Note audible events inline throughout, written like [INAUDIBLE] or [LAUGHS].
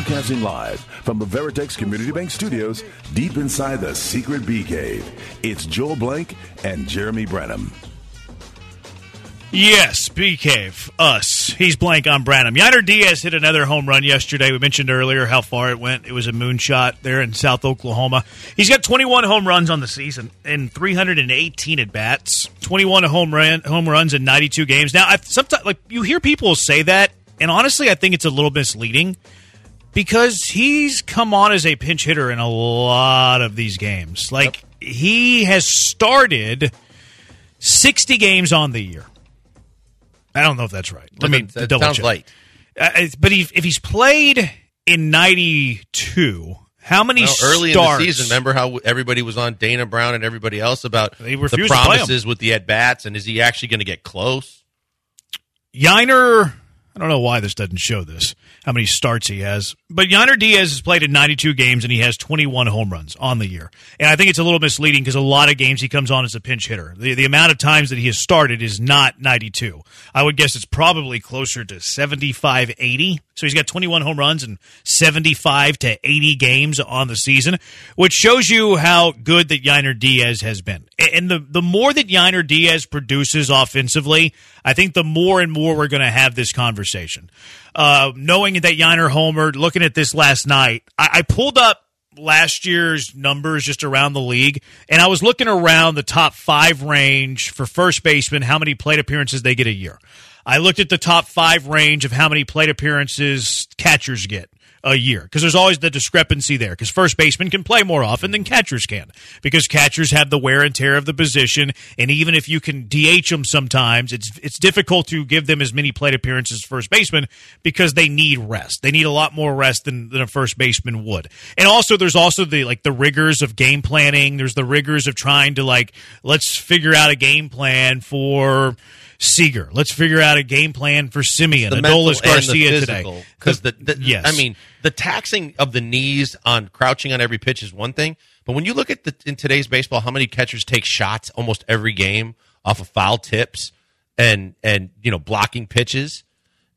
Broadcasting live from the Veritex Community Bank Studios, deep inside the secret bee cave. It's Joel Blank and Jeremy Branham. Yes, bee Cave, us. He's blank on Branham. Yainer Diaz hit another home run yesterday. We mentioned earlier how far it went. It was a moonshot there in South Oklahoma. He's got 21 home runs on the season and 318 at bats. 21 home run home runs in 92 games. Now, I sometimes like you hear people say that, and honestly, I think it's a little misleading because he's come on as a pinch hitter in a lot of these games. Like yep. he has started 60 games on the year. I don't know if that's right. Let me that double sounds check. light. Uh, but he, if he's played in '92, how many well, early starts? in the season? Remember how everybody was on Dana Brown and everybody else about the refused to play promises with the at bats, and is he actually going to get close? Yainer, I don't know why this doesn't show this, how many starts he has. But Yainer Diaz has played in 92 games and he has 21 home runs on the year. And I think it's a little misleading because a lot of games he comes on as a pinch hitter. The, the amount of times that he has started is not 92. I would guess it's probably closer to 75, 80. So he's got 21 home runs and 75 to 80 games on the season, which shows you how good that Yainer Diaz has been. And the, the more that Yainer Diaz produces offensively, I think the more and more we're going to have this conversation. Uh, knowing that Yainer homered, looking at this last night, I, I pulled up last year's numbers just around the league, and I was looking around the top five range for first baseman, how many plate appearances they get a year. I looked at the top five range of how many plate appearances catchers get a year because there's always the discrepancy there because first baseman can play more often than catchers can because catchers have the wear and tear of the position and even if you can DH them sometimes it's it's difficult to give them as many plate appearances as first baseman because they need rest. They need a lot more rest than, than a first baseman would. And also there's also the like the rigors of game planning. There's the rigors of trying to like let's figure out a game plan for Seager. Let's figure out a game plan for Semien, Adolis Garcia today. Because the, the yes. I mean, the taxing of the knees on crouching on every pitch is one thing, but when you look at the in today's baseball, how many catchers take shots almost every game off of foul tips and and you know blocking pitches.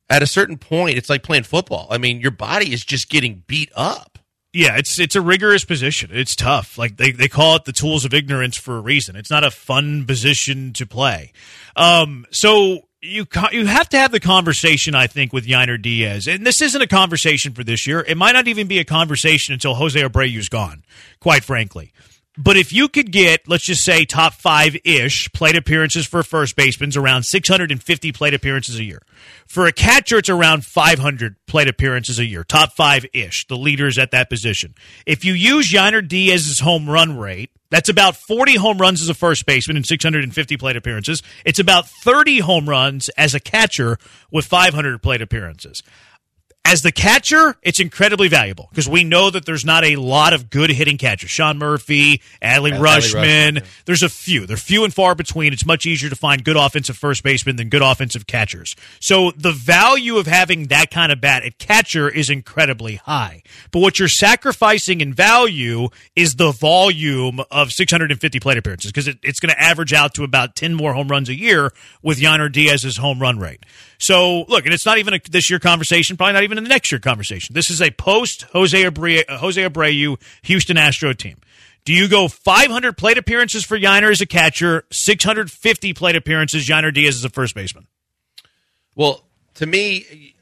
At a certain point, it's like playing football. I mean, your body is just getting beat up. Yeah, it's it's a rigorous position. It's tough. Like they, they call it the tools of ignorance for a reason. It's not a fun position to play. Um, so you you have to have the conversation, I think, with Yainer Diaz, and this isn't a conversation for this year. It might not even be a conversation until Jose Abreu's gone. Quite frankly, but if you could get, let's just say, top five ish plate appearances for first baseman, around 650 plate appearances a year. For a catcher, it's around 500 plate appearances a year. Top five ish, the leaders at that position. If you use Yainer Diaz's home run rate, that's about 40 home runs as a first baseman and 650 plate appearances. It's about 30 home runs as a catcher with 500 plate appearances. As the catcher, it's incredibly valuable because we know that there's not a lot of good hitting catchers. Sean Murphy, Adley yeah. Rutschman. There's a few. They're few and far between. It's much easier to find good offensive first basemen than good offensive catchers. So the value of having that kind of bat at catcher is incredibly high. But what you're sacrificing in value is the volume of 650 plate appearances because it, it's going to average out to about 10 more home runs a year with Yainer Diaz's home run rate. So look, and it's not even a this year conversation, probably not even in the next year conversation. This is a post Jose Abreu, uh, Jose Abreu Houston Astro team. Do you go 500 plate appearances for Yainer as a catcher, 650 plate appearances Yainer Diaz as a first baseman? Well, to me,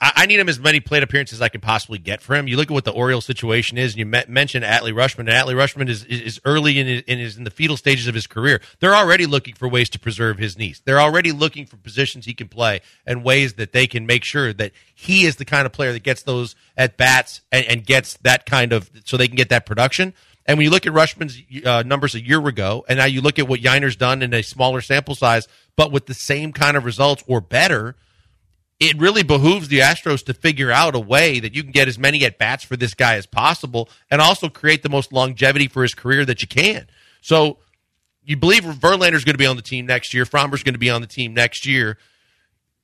I, need him as many plate appearances as I can possibly get for him. You look at what the Orioles situation is, and you mentioned Adley Rutschman, and Adley Rutschman is, is early in his, in the fetal stages of his career. They're already looking for ways to preserve his knees. They're already looking for positions he can play and ways that they can make sure that he is the kind of player that gets those at bats and, and gets that kind of so they can get that production. And when you look at Rutschman's uh, numbers a year ago, and now you look at what Yainer's done in a smaller sample size, but with the same kind of results or better – it really behooves the Astros to figure out a way that you can get as many at bats for this guy as possible and also create the most longevity for his career that you can. So you believe Verlander's going to be on the team next year, Framber's going to be on the team next year.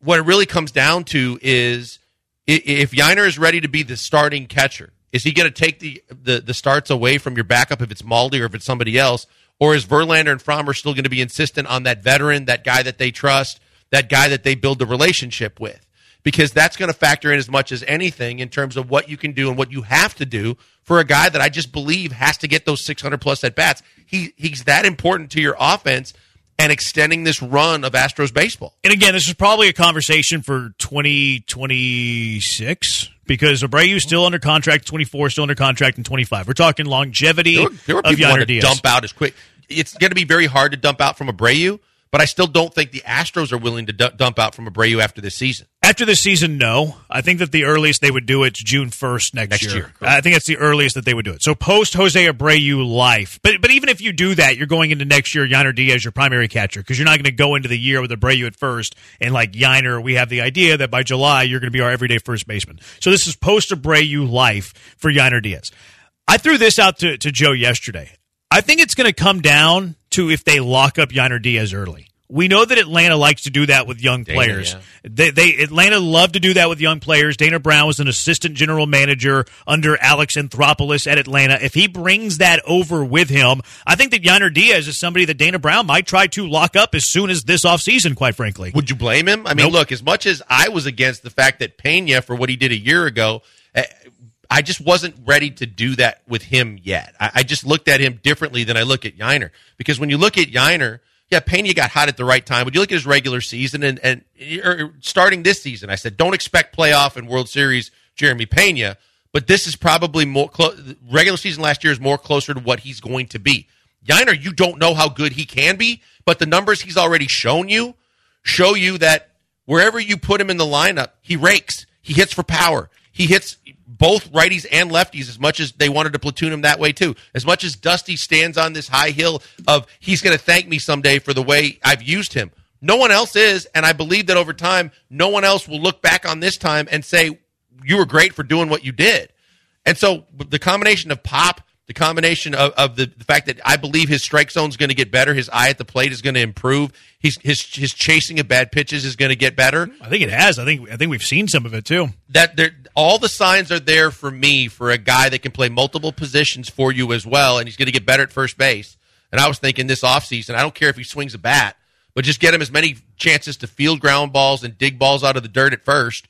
What it really comes down to is if Yainer is ready to be the starting catcher, is he going to take the, the, the starts away from your backup if it's Maldi or if it's somebody else? Or is Verlander and Framber still going to be insistent on that veteran, that guy that they trust, that guy that they build a relationship with? because that's going to factor in as much as anything in terms of what you can do and what you have to do for a guy that I just believe has to get those 600 plus at bats. He he's that important to your offense and extending this run of Astros baseball. And again, this is probably a conversation for 2026 because Abreu's still under contract, 24 still under contract, and 25. We're talking longevity There were, there were of to Diaz. dump out as quick. It's going to be very hard to dump out from Abreu, but I still don't think the Astros are willing to du- dump out from Abreu after this season. After this season, no. I think that the earliest they would do it is June 1st next, Next year. year. I think that's the earliest that they would do it. So post Jose Abreu life. But but even if you do that, you're going into next year, Yainer Diaz, your primary catcher, because you're not going to go into the year with Abreu at first and like Yainer, we have the idea that by July you're going to be our everyday first baseman. So this is post Abreu life for Yainer Diaz. I threw this out to, to Joe yesterday. I think it's going to come down to if they lock up Yainer Diaz early. We know that Atlanta likes to do that with young players. yeah. They, they Atlanta love to do that with young players. Dana Brown was an assistant general manager under Alex Anthopoulos at Atlanta. If he brings that over with him, I think that Yainer Diaz is somebody that Dana Brown might try to lock up as soon as this offseason, quite frankly. Would you blame him? I mean, Nope. look, as much as I was against the fact that Pena for what he did a year ago, eh, I just wasn't ready to do that with him yet. I, I just looked at him differently than I look at Yainer because when you look at Yainer, yeah, Pena got hot at the right time. But you look at his regular season and and or starting this season, I said don't expect playoff and World Series Jeremy Pena, but this is probably more clo- regular season last year is more closer to what he's going to be. Yainer, you don't know how good he can be, but the numbers he's already shown you show you that wherever you put him in the lineup, he rakes. He hits for power. He hits both righties and lefties as much as they wanted to platoon him that way too. As much as Dusty stands on this high hill of he's going to thank me someday for the way I've used him. No one else is, and I believe that over time, no one else will look back on this time and say you were great for doing what you did. And so the combination of pop, the combination of, of the, the fact that I believe his strike zone is going to get better, his eye at the plate is going to improve, his his his chasing of bad pitches is going to get better. I think it has. I think I think we've seen some of it too. That there, all the signs are there for me for a guy that can play multiple positions for you as well, and he's going to get better at first base. And I was thinking this offseason, I don't care if he swings a bat, but just get him as many chances to field ground balls and dig balls out of the dirt at first.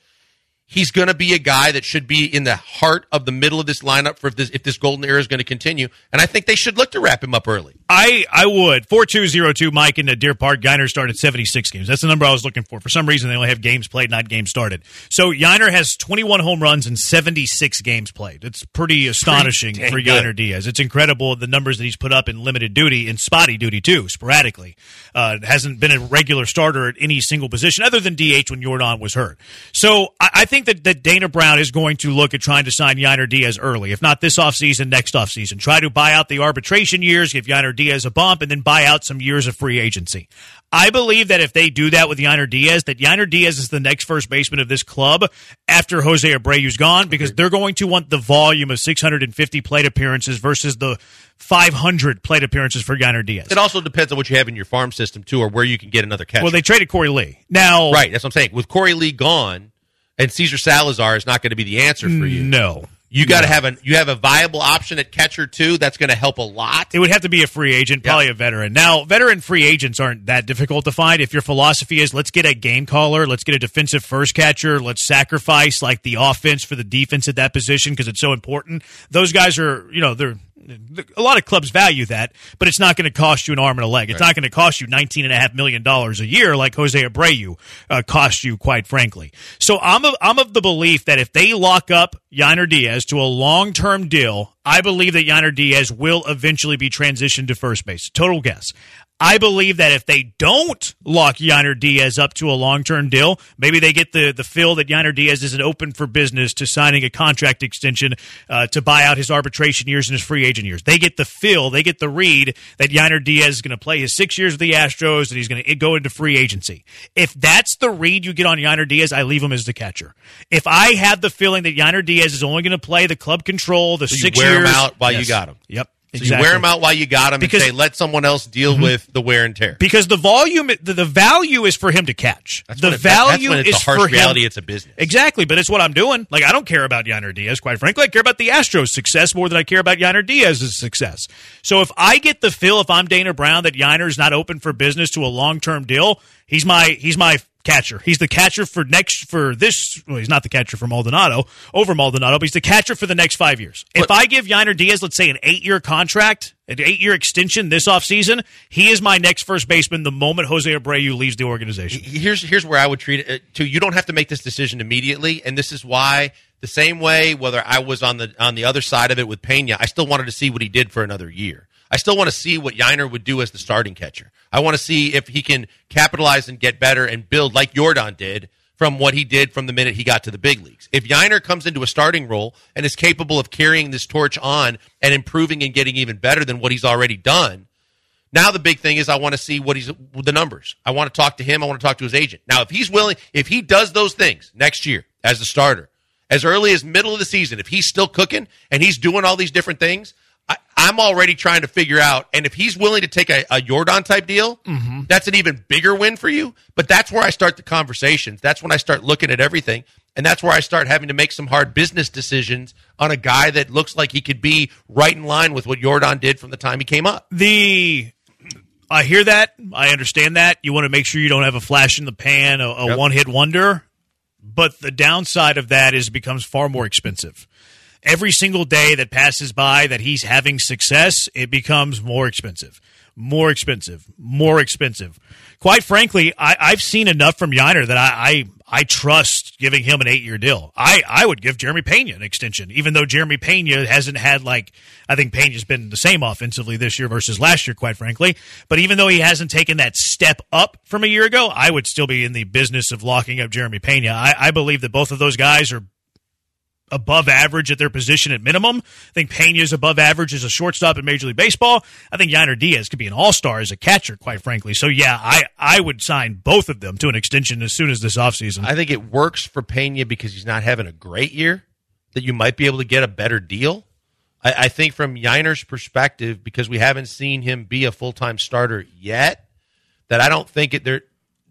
He's going to be a guy that should be in the heart of the middle of this lineup for if this if this golden era is going to continue. And I think they should look to wrap him up early. I I would four two zero two Mike in the Deer Park. Yainer started seventy six games. That's the number I was looking for. For some reason, they only have games played, not games started. So Yainer has twenty one home runs and seventy six games played. It's pretty astonishing dang for good. Yainer Diaz. It's incredible the numbers that he's put up in limited duty, and spotty duty too, sporadically. Uh, hasn't been a regular starter at any single position other than DH when Yordan was hurt. So I, I think that, that Dana Brown is going to look at trying to sign Yainer Diaz early, if not this offseason, next offseason. Try to buy out the arbitration years, give Yainer Diaz a bump, and then buy out some years of free agency. I believe that if they do that with Yainer Diaz, that Yainer Diaz is the next first baseman of this club after Jose Abreu's gone, because they're going to want the volume of 650 plate appearances versus the 500 plate appearances for Yainer Diaz. It also depends on what you have in your farm system too, or where you can get another catcher. Well, they traded Korey Lee. Now, right, that's what I'm saying. With Korey Lee gone, and César Salazar is not going to be the answer for you. No. You got to have an you have a viable option at catcher too. That's going to help a lot. It would have to be a free agent, probably a veteran. Now, veteran free agents aren't that difficult to find. If your philosophy is let's get a game caller, let's get a defensive first catcher, let's sacrifice like the offense for the defense at that position because it's so important. Those guys are, you know, they're a lot of clubs value that, but it's not going to cost you an arm and a leg. It's not going to cost you nineteen and a half million dollars a year like Jose Abreu uh, cost you, quite frankly. So I'm of, I'm of the belief that if they lock up Yainer Diaz to a long term deal, I believe that Yainer Diaz will eventually be transitioned to first base. Total guess. I believe that if they don't lock Yainer Diaz up to a long term deal, maybe they get the, the feel that Yainer Diaz isn't open for business to signing a contract extension uh, to buy out his arbitration years and his free agent years. They get the feel, they get the read that Yainer Diaz is going to play his six years with the Astros and he's going to go into free agency. If that's the read you get on Yainer Diaz, I leave him as the catcher. If I have the feeling that Yainer Diaz is only going to play the club control, the So you six wear him years out while you got him. Yep. So you wear him out while you got him Because- and say let someone else deal mm-hmm. with the wear and tear. because the volume, the, the value is for him to catch. That's the it- that's value when it's is for reality. him. It's a business. Exactly, but it's what I'm doing. Like I don't care about Yainer Diaz, quite frankly. I care about the Astros' success more than I care about Yainer Diaz's success. So if I get the feel, if I'm Dana Brown, that Yainer's not open for business to a long term deal, he's my he's my catcher. He's the catcher for next for this. Well, he's not the catcher for Maldonado over Maldonado, but he's the catcher for the next five years. If I give Yainer Diaz, let's say, an eight-year contract, an eight-year extension this offseason, he is my next first baseman the moment Jose Abreu leaves the organization. Here's here's where I would treat it. uh, Too, you don't have to make this decision immediately, and this is why the same way whether I was on the on the other side of it with Pena, I still wanted to see what he did for another year. I still want to see what Yainer would do as the starting catcher. I want to see if he can capitalize and get better and build like Yordan did from what he did from the minute he got to the big leagues. If Yainer comes into a starting role and is capable of carrying this torch on and improving and getting even better than what he's already done, now the big thing is I want to see what he's the numbers. I want to talk to him. I want to talk to his agent. Now, if he's willing, if he does those things next year as the starter, as early as middle of the season, if he's still cooking and he's doing all these different things, I, I'm already trying to figure out. And if he's willing to take a, a Yordan type deal, mm-hmm. that's an even bigger win for you. But that's where I start the conversations. That's when I start looking at everything. And that's where I start having to make some hard business decisions on a guy that looks like he could be right in line with what Yordan did from the time he came up. The I hear that. I understand that. You want to make sure you don't have a flash in the pan, a, a Yep. one hit wonder. But the downside of that is it becomes far more expensive. Every single day that passes by that he's having success, it becomes more expensive, more expensive, more expensive. Quite frankly, I, I've seen enough from Yainer that I, I I trust giving him an eight year deal. I, I would give Jeremy Pena an extension, even though Jeremy Pena hasn't had like I think Pena's been the same offensively this year versus last year, quite frankly. But even though he hasn't taken that step up from a year ago, I would still be in the business of locking up Jeremy Pena. I, I believe that both of those guys are above average at their position at minimum. I think Pena is above average as a shortstop in Major League Baseball. I think Yainer Diaz could be an all star as a catcher, quite frankly. So yeah, I, I would sign both of them to an extension as soon as this offseason. I think it works for Pena because he's not having a great year, that you might be able to get a better deal. I, I think from Yainer's perspective, because we haven't seen him be a full time starter yet, that I don't think it there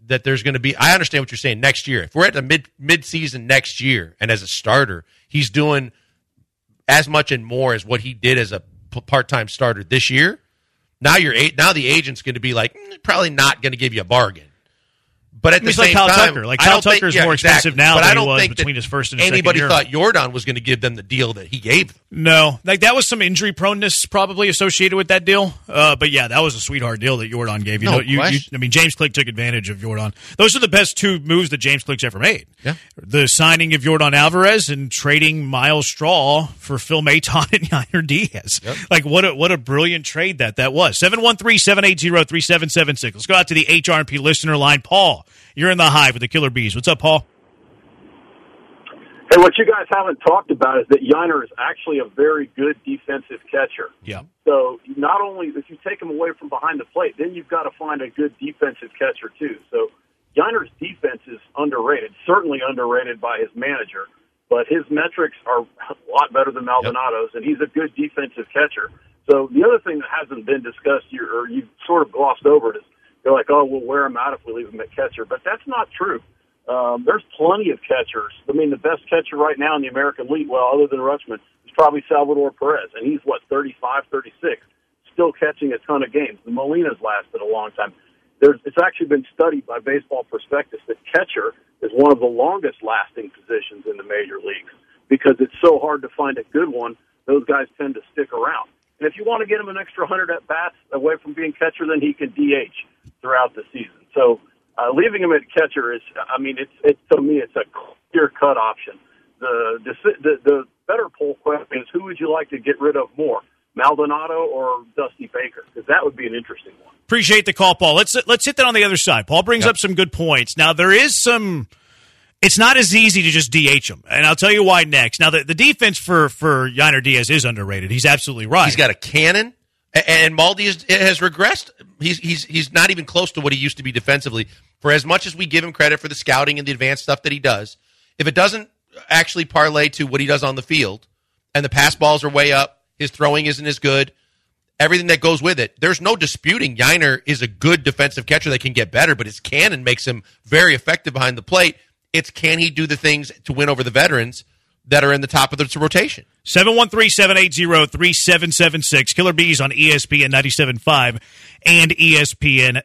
that there's going to be. I understand what you're saying. Next year, if we're at the mid mid season next year, and as a starter, he's doing as much and more as what he did as a part time starter this year. Now you're eight. Now the agent's going to be like mm, probably not going to give you a bargain. But at the It's like same Kyle time, Tucker. Like, Kyle think- Tucker's yeah, more expensive now but than I he don't was think between his first and his second anybody year. thought Yordan was going to give them the deal that he gave them. No, like that was some injury proneness probably associated with that deal. Uh, but yeah, that was a sweetheart deal that Yordan gave. You No know, you, you. I mean, James Click took advantage of Yordan. Those are the best two moves that James Click's ever made. Yeah. the signing of Yordan Alvarez and trading Myles Straw for Phil Maton [LAUGHS] and Yainer Diaz. Like what a what a brilliant trade that that was. 713-780-3776. Let's go out to the HRP listener line. Paul, you're in the hive with the Killer Bees. What's up, Paul? Hey, what you guys haven't talked about is that Yainer is actually a very good defensive catcher. Yeah. So not only if you take him away from behind the plate, then you've got to find a good defensive catcher too. So Yainer's defense is underrated, certainly underrated by his manager, but his metrics are a lot better than Maldonado's, and he's a good defensive catcher. So the other thing that hasn't been discussed, you or you sort of glossed over it, is they're like, oh, we'll wear him out if we leave him at catcher, but that's not true. Um, there's plenty of catchers. I mean, the best catcher right now in the American League, well, other than Rutschman, is probably Salvador Perez, and he's what 35, 36, still catching a ton of games. The Molina's lasted a long time. There's, it's actually been studied by Baseball Prospectus that catcher is one of the longest lasting positions in the major leagues because it's so hard to find a good one. Those guys tend to stick around. And if you want to get him an extra 100 at bats away from being catcher, then he can DH throughout the season. So uh, leaving him at catcher is, I mean, it's, it's to me, it's a clear cut option. The, the the the better poll question is who would you like to get rid of more, Maldonado or Dusty Baker? Because that would be an interesting one. Appreciate the call, Paul. Let's let's hit that on the other side. Paul brings up some good points. Now there is some. It's not as easy to just DH him, and I'll tell you why next. Now the, the defense for for Yainer Diaz is underrated. He's absolutely right. He's got a cannon, and Maldi is, has regressed. He's he's he's not even close to what he used to be defensively. For as much as we give him credit for the scouting and the advanced stuff that he does, if it doesn't actually parlay to what he does on the field, and the pass balls are way up, his throwing isn't as good, everything that goes with it, there's no disputing Yainer is a good defensive catcher that can get better, but his cannon makes him very effective behind the plate. It's can he do the things to win over the veterans that are in the top of the rotation? 713-780-3776. Killer Bees on ESPN 97.5 and ESPN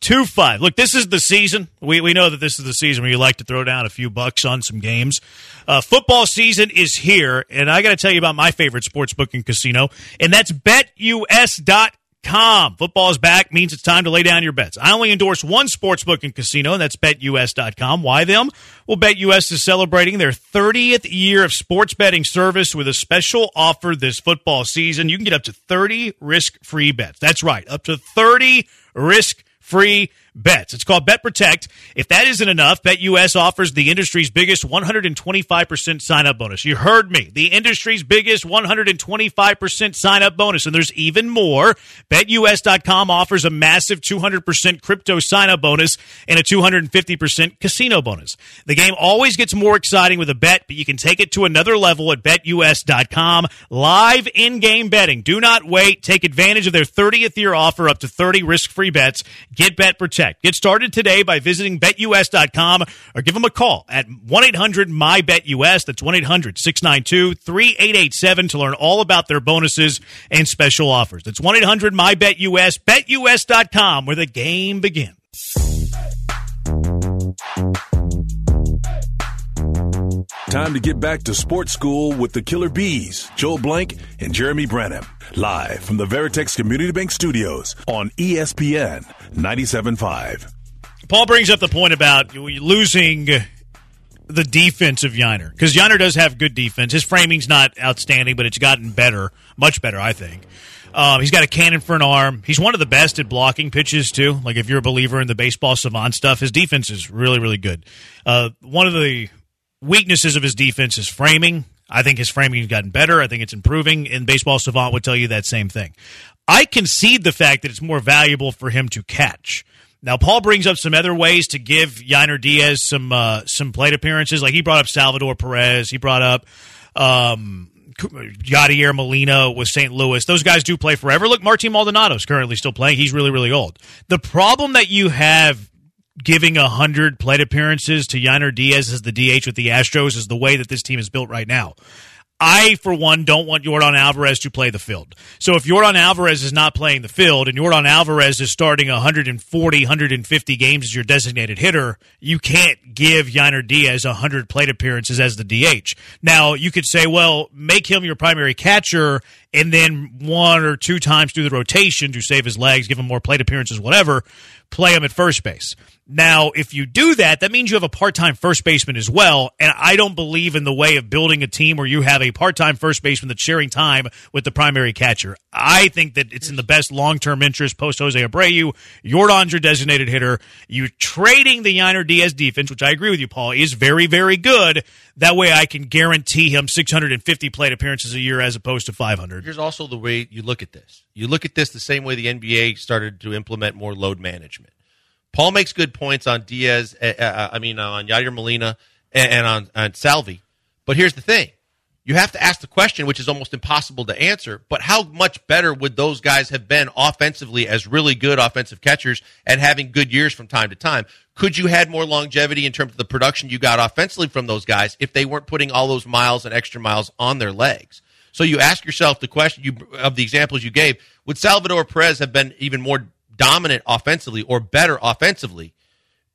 25. Look, this is the season. We, we know that this is the season where you like to throw down a few bucks on some games. Uh, football season is here, and I got to tell you about my favorite sports booking casino, and that's betus.com. Football is back means it's time to lay down your bets. I only endorse one sportsbook and casino, and that's betus.com. Why them? Well, BetUS is celebrating their 30th year of sports betting service with a special offer this football season. You can get up to 30 risk-free bets. That's right, up to 30 risk-free bets. It's called Bet Protect. If that isn't enough, BetUS offers the industry's biggest 125% sign up bonus. You heard me. The industry's biggest 125% sign up bonus. And there's even more. BetUS.com offers a massive 200% crypto sign up bonus and a 250% casino bonus. The game always gets more exciting with a bet, but you can take it to another level at BetUS.com. Live in game betting. Do not wait. Take advantage of their 30th year offer up to 30 risk free bets. Get Bet Protect. Get started today by visiting betus.com or give them a call at 1 800 MyBetUS. That's 1 800 692 3887 to learn all about their bonuses and special offers. That's 1 800 MyBetUS, betus.com, where the game begins. Time to get back to sports school with the Killer Bees, Joel Blank and Jeremy Branham. Live from the Veritex Community Bank Studios on ESPN 97.5. Paul brings up the point about losing the defense of Yainer because Yainer does have good defense. His framing's not outstanding, but it's gotten better, much better, I think. Um, he's got a cannon for an arm. He's one of the best at blocking pitches too. Like if you're a believer in the baseball savant stuff, his defense is really, really good. Uh, one of the weaknesses of his defense is framing. I think his framing has gotten better. I think it's improving, and Baseball Savant would tell you that same thing. I concede the fact that it's more valuable for him to catch. Now, Paul brings up some other ways to give Yainer Diaz some uh, some plate appearances. Like he brought up Salvador Perez. He brought up um, Yadier Molina with St. Louis. Those guys do play forever. Look, Martin Maldonado is currently still playing. He's really, really old. The problem that you have giving 100 plate appearances to Yainer Diaz as the DH with the Astros is the way that this team is built right now. I, for one, don't want Yordan Alvarez to play the field. So if Yordan Alvarez is not playing the field and Yordan Alvarez is starting 140, 150 games as your designated hitter, you can't give Yainer Diaz 100 plate appearances as the DH. Now, you could say, well, make him your primary catcher and then one or two times do the rotation to save his legs, give him more plate appearances, whatever, play him at first base. Now, if you do that, that means you have a part time first baseman as well. And I don't believe in the way of building a team where you have a part time first baseman that's sharing time with the primary catcher. I think that it's in the best long term interest post Jose Abreu. Yordan's your designated hitter. You're trading the Yainer Diaz defense, which I agree with you, Paul, is very, very good. That way I can guarantee him 650 plate appearances a year as opposed to 500. Here's also the way you look at this. You look at this the same way the NBA started to implement more load management Paul makes good points on Diaz. Uh, I mean, on Yadier Molina and, and on, on Salvi. But here's the thing: you have to ask the question, which is almost impossible to answer. But how much better would those guys have been offensively as really good offensive catchers and having good years from time to time? Could you had more longevity in terms of the production you got offensively from those guys if they weren't putting all those miles and extra miles on their legs? So you ask yourself the question you, of the examples you gave: Would Salvador Perez have been even more dominant offensively or better offensively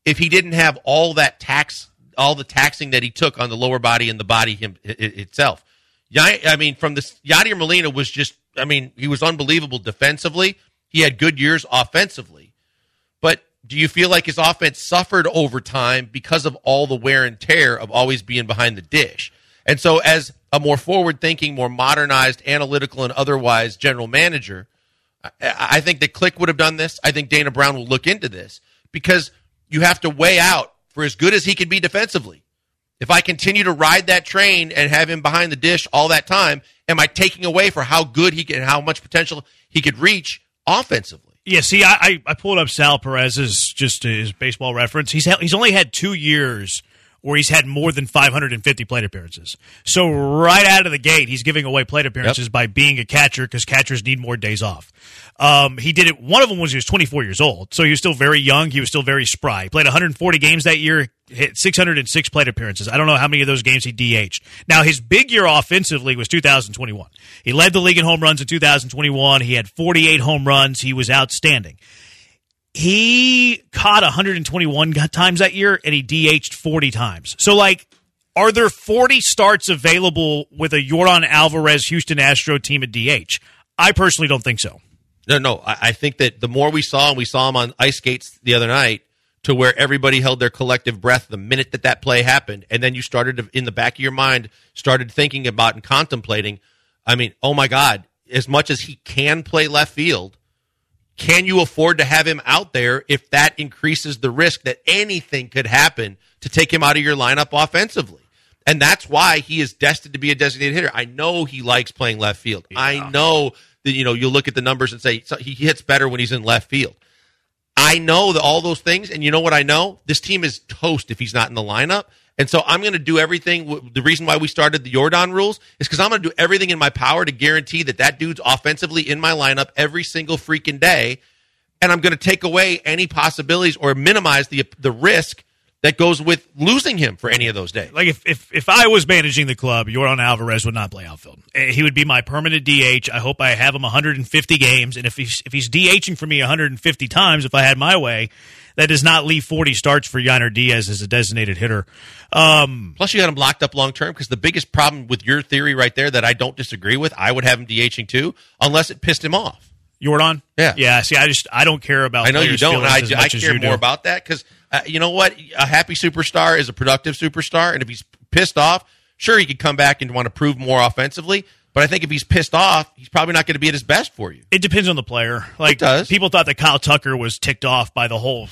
if he didn't have all that tax, all the taxing that he took on the lower body and the body him, itself. I mean, from this, Yadier Molina was just, I mean, he was unbelievable defensively. He had good years offensively. But do you feel like his offense suffered over time because of all the wear and tear of always being behind the dish? And so, as a more forward thinking, more modernized, analytical, and otherwise general manager, I think that Click would have done this. I think Dana Brown will look into this because you have to weigh out for as good as he can be defensively. If I continue to ride that train and have him behind the dish all that time, am I taking away for how good he can, how much potential he could reach offensively? Yeah, see, I, I pulled up Sal Perez's just his baseball reference. He's he's only had two years where he's had more than 550 plate appearances. So right out of the gate, he's giving away plate appearances yep. by being a catcher because catchers need more days off. Um, he did it. One of them was he was 24 years old, so he was still very young. He was still very spry. He played 140 games that year, hit 606 plate appearances. I don't know how many of those games he DH'd. Now his big year offensively was 2021. He led the league in home runs in 2021. He had 48 home runs. He was outstanding he caught 121 times that year and he DH'd 40 times. So, like, are there 40 starts available with a Yordan Alvarez Houston Astro team at DH? I personally don't think so. No, no. I, I think that the more we saw, and we saw him on ice skates the other night, to where everybody held their collective breath the minute that that play happened, and then you started to, in the back of your mind, started thinking about and contemplating. I mean, oh my God! As much as he can play left field, can you afford to have him out there if that increases the risk that anything could happen to take him out of your lineup offensively? And that's why he is destined to be a designated hitter. I know he likes playing left field. Yeah. I know that, you know, you'll look at the numbers and say so he hits better when he's in left field. I know that all those things. And you know what I know? This team is toast if he's not in the lineup. And so I'm going to do everything. The reason why we started the Yordan rules is because I'm going to do everything in my power to guarantee that that dude's offensively in my lineup every single freaking day. And I'm going to take away any possibilities or minimize the, the risk that goes with losing him for any of those days. Like if if, if I was managing the club, Yordan Alvarez would not play outfield. Eh, he would be my permanent DH. I hope I have him 150 games, and if he's if he's DHing for me 150 times, if I had my way, that does not leave 40 starts for Yainer Diaz as a designated hitter. Um, Plus, you got him locked up long term because the biggest problem with your theory right there that I don't disagree with, I would have him DHing too, unless it pissed him off. Yordan, yeah, yeah. See, I just I don't care about. I know you don't. I, I care more about that because uh, you know what? A happy superstar is a productive superstar, and if he's pissed off, sure he could come back and want to prove more offensively. But I think if he's pissed off, he's probably not going to be at his best for you. It depends on the player. Like does people thought that Kyle Tucker was ticked off by the whole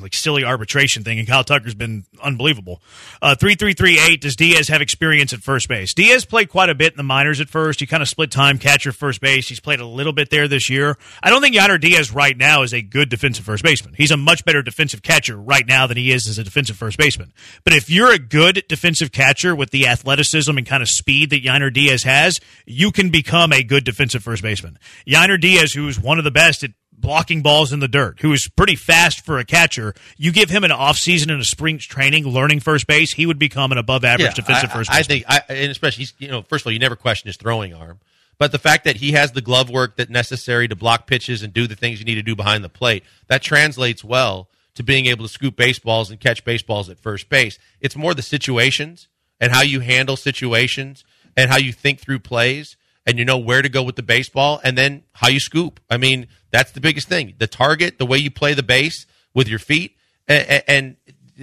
like silly arbitration thing, and Kyle Tucker's been unbelievable. Uh, three three three eight. Does Diaz have experience at first base? Diaz played quite a bit in the minors at first. He kind of split time catcher first base. He's played a little bit there this year. I don't think Yainer Diaz right now is a good defensive first baseman. He's a much better defensive catcher right now than he is as a defensive first baseman. But if you're a good defensive catcher with the athleticism and kind of speed that Yainer Diaz has, you can become a good defensive first baseman. Yainer Diaz, who's one of the best at blocking balls in the dirt, who is pretty fast for a catcher. You give him an offseason and a spring training learning first base, he would become an above average yeah, defensive I, first I, I think, I, and especially, you know, first of all, you never question his throwing arm. But the fact that he has the glove work that necessary to block pitches and do the things you need to do behind the plate, that translates well to being able to scoop baseballs and catch baseballs at first base. It's more the situations and how you handle situations and how you think through plays and you know where to go with the baseball and then how you scoop. I mean, that's the biggest thing. The target, the way you play the base with your feet, and, and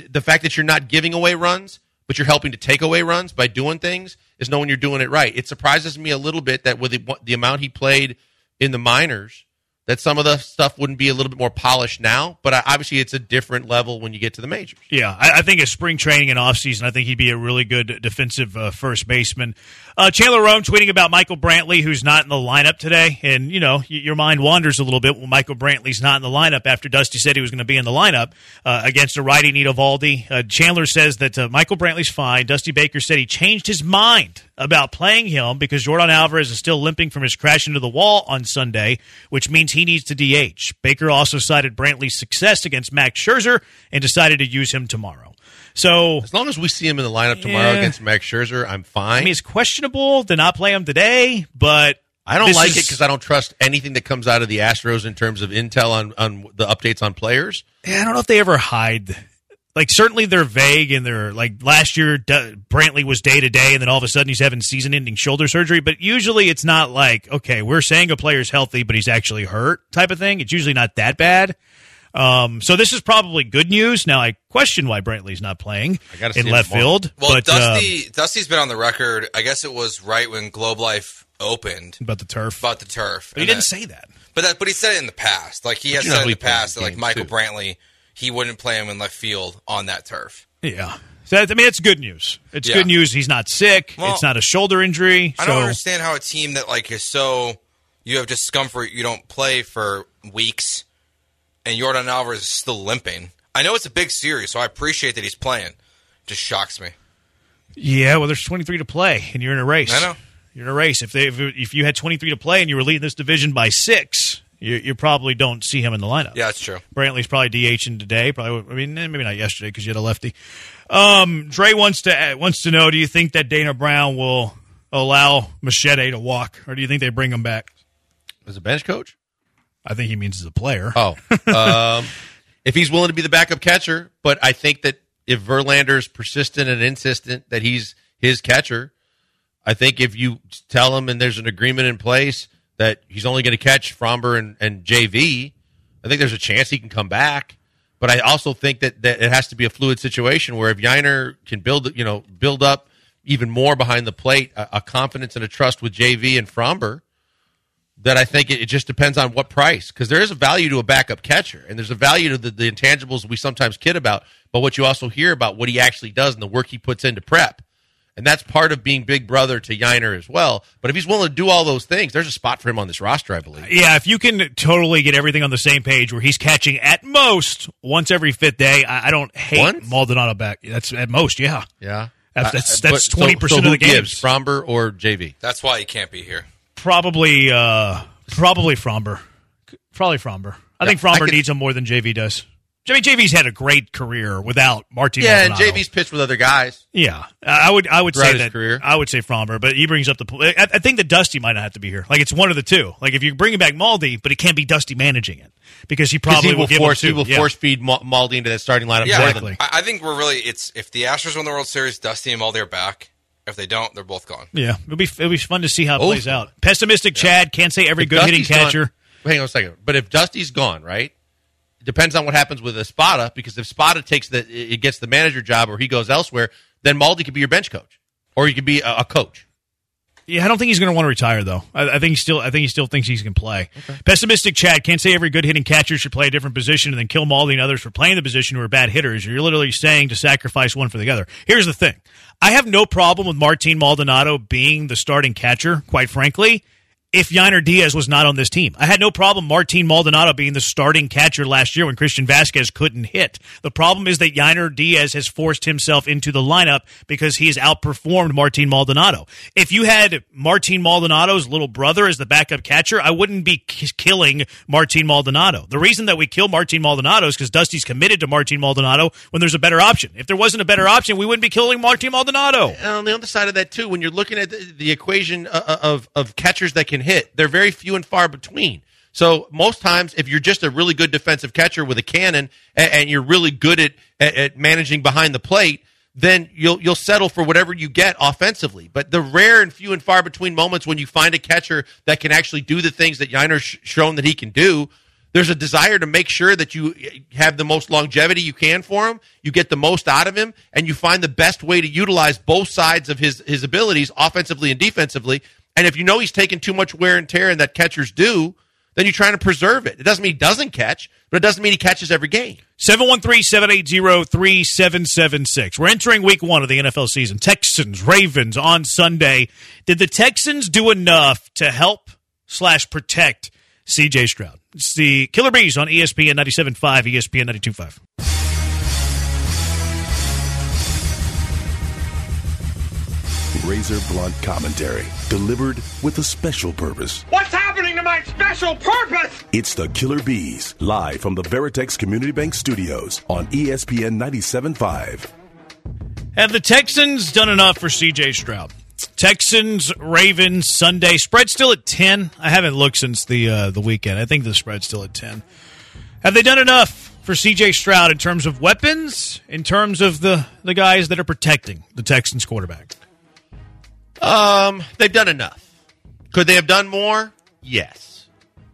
the fact that you're not giving away runs, but you're helping to take away runs by doing things is knowing you're doing it right. It surprises me a little bit that with the, the amount he played in the minors, that some of the stuff wouldn't be a little bit more polished now, but obviously it's a different level when you get to the majors. Yeah, I, I think as spring training and offseason, I think he'd be a really good defensive uh, first baseman. Uh, Chandler Rome tweeting about Michael Brantley, who's not in the lineup today, and you know your mind wanders a little bit when Michael Brantley's not in the lineup after Dusty said he was going to be in the lineup uh, against a righty Eovaldi. Uh, Chandler says that uh, Michael Brantley's fine. Dusty Baker said he changed his mind about playing him because Yordan Alvarez is still limping from his crash into the wall on Sunday, which means he needs to DH. Baker also cited Brantley's success against Max Scherzer and decided to use him tomorrow. So as long as we see him in the lineup tomorrow yeah, against Max Scherzer, I'm fine. I mean, it's questionable to not play him today, but I don't like is, it because I don't trust anything that comes out of the Astros in terms of intel on, on the updates on players. Yeah, I don't know if they ever hide like certainly they're vague and they're like last year Brantley was day to day and then all of a sudden he's having season ending shoulder surgery but usually it's not like okay we're saying a player's healthy but he's actually hurt type of thing it's usually not that bad um, so this is probably good news now I question why Brantley's not playing in left field well but, Dusty uh, Dusty's been on the record I guess it was right when Globe Life opened about the turf about the turf but he didn't that, say that but that but he said it in the past like he has said in the past that like Michael too. Brantley he wouldn't play him in left field on that turf. Yeah. So, I mean, it's good news. It's yeah. good news. He's not sick. Well, it's not a shoulder injury. I don't understand how a team that like is so you have discomfort, you don't play for weeks, and Yordan Alvarez is still limping. I know it's a big series, so I appreciate that he's playing. It just shocks me. Yeah, well, there's 23 to play, and you're in a race. I know. You're in a race. If they if, if you had 23 to play and you were leading this division by six, you, you probably don't see him in the lineup. Yeah, that's true. Brantley's probably DHing today. Probably, I mean, maybe not yesterday because you had a lefty. Um, Dre wants to wants to know: Do you think that Dana Brown will allow Machete to walk, or do you think they bring him back as a bench coach? I think he means as a player. Oh, um, [LAUGHS] if he's willing to be the backup catcher, but I think that if Verlander's persistent and insistent that he's his catcher, I think if you tell him and there's an agreement in place that he's only going to catch Framber and, and JV, I think there's a chance he can come back. But I also think that, that it has to be a fluid situation where if Yainer can build, you know, build up even more behind the plate, a, a confidence and a trust with JV and Framber, that I think it, it just depends on what price because there is a value to a backup catcher and there's a value to the, the intangibles we sometimes kid about, but what you also hear about what he actually does and the work he puts into prep. And that's part of being big brother to Yainer as well. But if he's willing to do all those things, there's a spot for him on this roster, I believe. Yeah, if you can totally get everything on the same page where he's catching at most once every fifth day, I, I don't hate Once? Maldonado back. That's at most, yeah. Yeah. That's- that's- Uh, that's but- so- 20% so of the games. gives, Framber or JV? That's why he can't be here. Probably, uh, probably Framber. Probably Framber. I think I Framber could- needs him more than JV does. I mean, JV's had a great career without Martin. Yeah, and JV's pitched with other guys. Yeah, I would. I would say his that. career. I would say Framber, but he brings up the. I, I think that Dusty might not have to be here. Like it's one of the two. Like if you bring back Maldi, but it can't be Dusty managing it because he 'Cause probably he will give force, him he will Yeah. force feed Ma- Maldi into that starting lineup. Yeah, Exactly. I, I think we're really it's if the Astros win the World Series, Dusty and Maldi are back. If they don't, they're both gone. Yeah, it'll be it'll be fun to see how it Both plays out. Pessimistic Chad can't say every If good hitting Dusty's gone- catcher. hang on a second. But if Dusty's gone, right? It depends on what happens with Espada because if Espada takes the it gets the manager job or he goes elsewhere, then Maldi could be your bench coach or he could be a, a coach. Yeah, I don't think he's going to want to retire though. I, I think he still I think he still thinks he can play. Pessimistic Chad can't say every good hitting catcher should play a different position and then kill Maldi and others for playing the position who are bad hitters. You're literally saying to sacrifice one for the other. Here's the thing: I have no problem with Martin Maldonado being the starting catcher. Quite frankly. If Yainer Diaz was not on this team, I had no problem Martin Maldonado being the starting catcher last year when Christian Vázquez couldn't hit. The problem is that Yainer Diaz has forced himself into the lineup because he has outperformed Martin Maldonado. If you had Martin Maldonado's little brother as the backup catcher, I wouldn't be k- killing Martin Maldonado. The reason that we kill Martin Maldonado is because Dusty's committed to Martin Maldonado when there's a better option. If there wasn't a better option, we wouldn't be killing Martin Maldonado. And on the other side of that too, when you're looking at the, the equation uh, of of catchers that can hit, they're very few and far between. So most times, if you're just a really good defensive catcher with a cannon and, and you're really good at, at at managing behind the plate, then you'll you'll settle for whatever you get offensively. But the rare and few and far between moments when you find a catcher that can actually do the things that Yainer's shown that he can do, there's a desire to make sure that you eh, have the most longevity you can for him, you get the most out of him, and you find the best way to utilize both sides of his his abilities, offensively and defensively. And if you know he's taking too much wear and tear, and that catchers do, then you're trying to preserve it. It doesn't mean he doesn't catch, but it doesn't mean he catches every game. 713-780-3776. We're entering week one of the NFL season. Texans, Ravens on Sunday. Did the Texans do enough to help slash protect CJ Stroud? It's the Killer Bees on ESPN 97.5, ESPN 92.5. Razor blunt commentary delivered with a special purpose. What's happening to my special purpose? It's the Killer Bees, live from the Veritex Community Bank Studios on ESPN 97.5. Have the Texans done enough for CJ Stroud? Texans, Ravens, Sunday. Spread still at 10. I haven't looked since the uh, the weekend. I think the spread's still at 10. Have they done enough for CJ Stroud in terms of weapons, in terms of the, the guys that are protecting the Texans quarterback? Um, they've done enough. Could they have done more? Yes.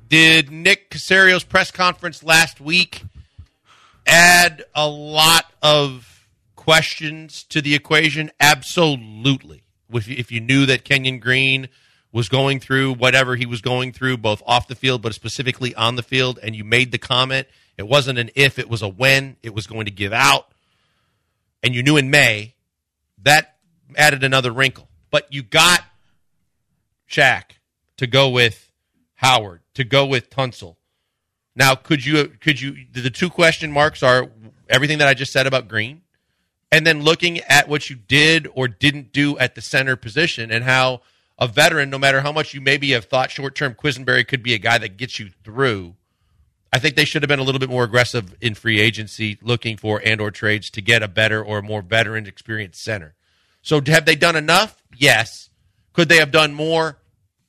Did Nick Caserio's press conference last week add a lot of questions to the equation? Absolutely. If you, if you knew that Kenyon Green was going through whatever he was going through, both off the field but specifically on the field, and you made the comment, it wasn't an if, it was a when it was going to give out, and you knew in May, that added another wrinkle. But you got Shaq to go with Howard, to go with Tunsil. Now, could you could you the two question marks are everything that I just said about Green, and then looking at what you did or didn't do at the center position and how a veteran, no matter how much you maybe have thought short term Quessenberry could be a guy that gets you through. I think they should have been a little bit more aggressive in free agency, looking for and or trades to get a better or more veteran experienced center. So have they done enough? Yes. Could they have done more?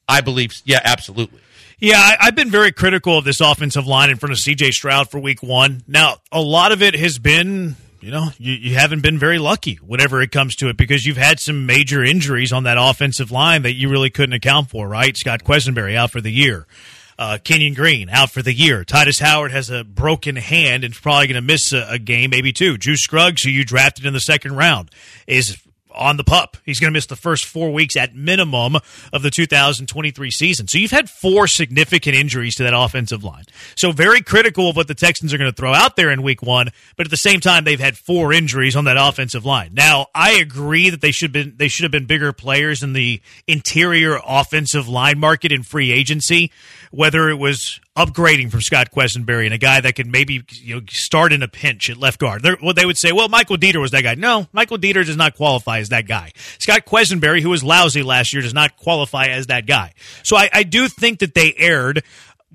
I believe, yeah, absolutely. Yeah, I, I've been very critical of this offensive line in front of CJ Stroud for week one. Now, a lot of it has been you know, you, you haven't been very lucky whenever it comes to it because you've had some major injuries on that offensive line that you really couldn't account for, right? Scott Quessenberry out for the year. Uh, Kenyon Green out for the year. Tytus Howard has a broken hand and is probably going to miss a, a, game, maybe two. Juice Scruggs, who you drafted in the second round, is on the pup. He's going to miss the first four weeks at minimum of the 2023 season. So you've had four significant injuries to that offensive line. So very critical of what the Texans are going to throw out there in week one. But at the same time, they've had four injuries on that offensive line. Now, I agree that they should been, they should have been bigger players in the interior offensive line market in free agency, whether it was upgrading from Scott Quessenberry and a guy that could maybe you know start in a pinch at left guard. They're, well, they would say, well, Michael Deiter was that guy. No, Michael Deiter does not qualify as that guy. Scott Quessenberry, who was lousy last year, does not qualify as that guy. So I, I do think that they erred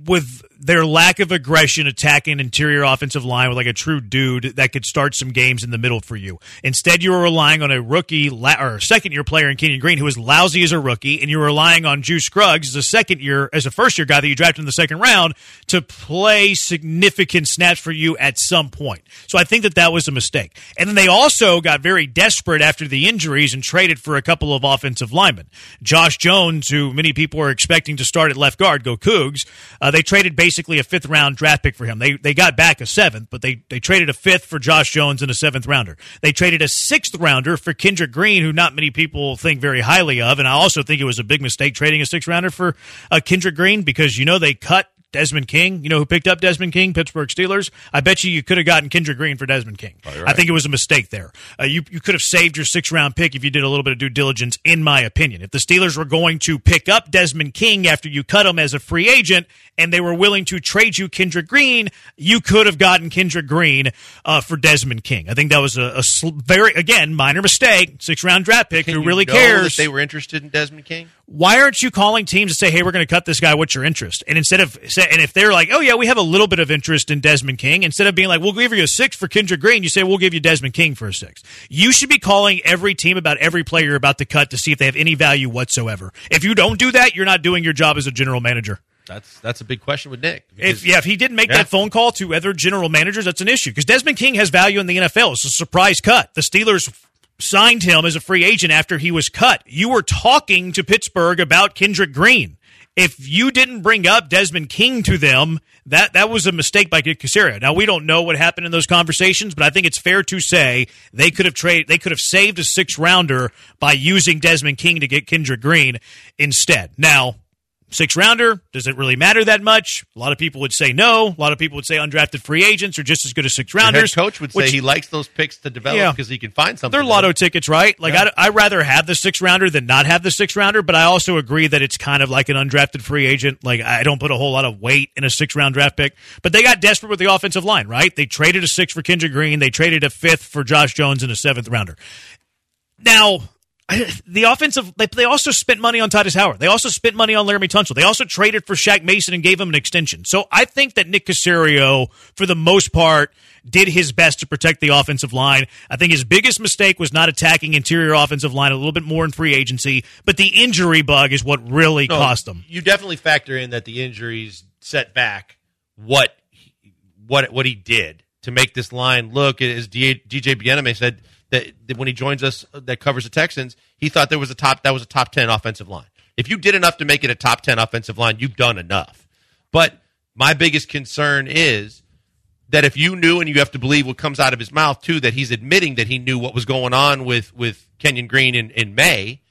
with their lack of aggression attacking interior offensive line with like a true dude that could start some games in the middle for you. Instead, you were relying on a rookie or second year player in Kenyon Green who was lousy as a rookie, and you were relying on Juice Scruggs as a second year, as a first year guy that you drafted in the second round to play significant snaps for you at some point. So I think that that was a mistake. And then they also got very desperate after the injuries and traded for a couple of offensive linemen. Josh Jones, who many people were expecting to start at left guard, go Cougs. Uh, they traded basically basically a fifth round draft pick for him. They they got back a seventh, but they they traded a fifth for Josh Jones and a seventh rounder. They traded a sixth rounder for Kendrick Green, who not many people think very highly of, and I also think it was a big mistake trading a sixth rounder for uh, Kendrick Green because you know they cut Desmond King, you know who picked up Desmond King, Pittsburgh Steelers. I bet you you could have gotten Kendrick Green for Desmond King. Oh, right. I think it was a mistake there. Uh, you you could have saved your six round pick if you did a little bit of due diligence, in my opinion. If the Steelers were going to pick up Desmond King after you cut him as a free agent, and they were willing to trade you Kendrick Green, you could have gotten Kendrick Green uh, for Desmond King. I think that was a, a sl- very again minor mistake. Six round draft pick. Can who really cares? they were interested in Desmond King why aren't you calling teams to say, "Hey, we're going to cut this guy. What's your interest?" And instead of and if they're like, "Oh yeah, we have a little bit of interest in Desmond King," instead of being like, "We'll give you a six for Kendrick Green," you say, "We'll give you Desmond King for a six. You should be calling every team about every player you're about to cut to see if they have any value whatsoever. If you don't do that, you're not doing your job as a general manager. That's that's a big question with Nick. Because, if yeah, if he didn't make yeah. that phone call to other general managers, that's an issue because Desmond King has value in the NFL. It's a surprise cut. The Steelers signed him as a free agent after he was cut. You were talking to Pittsburgh about Kendrick Green. If you didn't bring up Desmond King to them, that that was a mistake by Nick Caserio. Now we don't know what happened in those conversations, but I think it's fair to say they could have traded, they could have saved a six rounder by using Desmond King to get Kendrick Green instead. Now six rounder, does it really matter that much? A lot of people would say no. A lot of people would say undrafted free agents are just as good as six rounders. coach would which, say he likes those picks to develop because yeah, he can find something. They're lotto tickets, right? Like yeah. I, I'd rather have the six rounder than not have the six rounder, but I also agree that it's kind of like an undrafted free agent. Like I don't put a whole lot of weight in a six round draft pick, but they got desperate with the offensive line, right? They traded a six for Kendrick Green. They traded a fifth for Josh Jones and a seventh rounder. Now, [SIGHS] the offensive they, they also spent money on Tytus Howard. They also spent money on Laremy Tunsil. They also traded for Shaq Mason and gave him an extension. So I think that Nick Caserio, for the most part, did his best to protect the offensive line. I think his biggest mistake was not attacking interior offensive line a little bit more in free agency, but the injury bug is what really no, cost them. You definitely factor in that the injuries set back what what what he did to make this line look as DJ Bien-Aime said that, that when he joins us uh, that covers the Texans, he thought there was a top that was a top ten offensive line. If you did enough to make it a top ten offensive line, you've done enough. But my biggest concern is that if you knew, and you have to believe what comes out of his mouth too, that he's admitting that he knew what was going on with with Kenyon Green in, in May,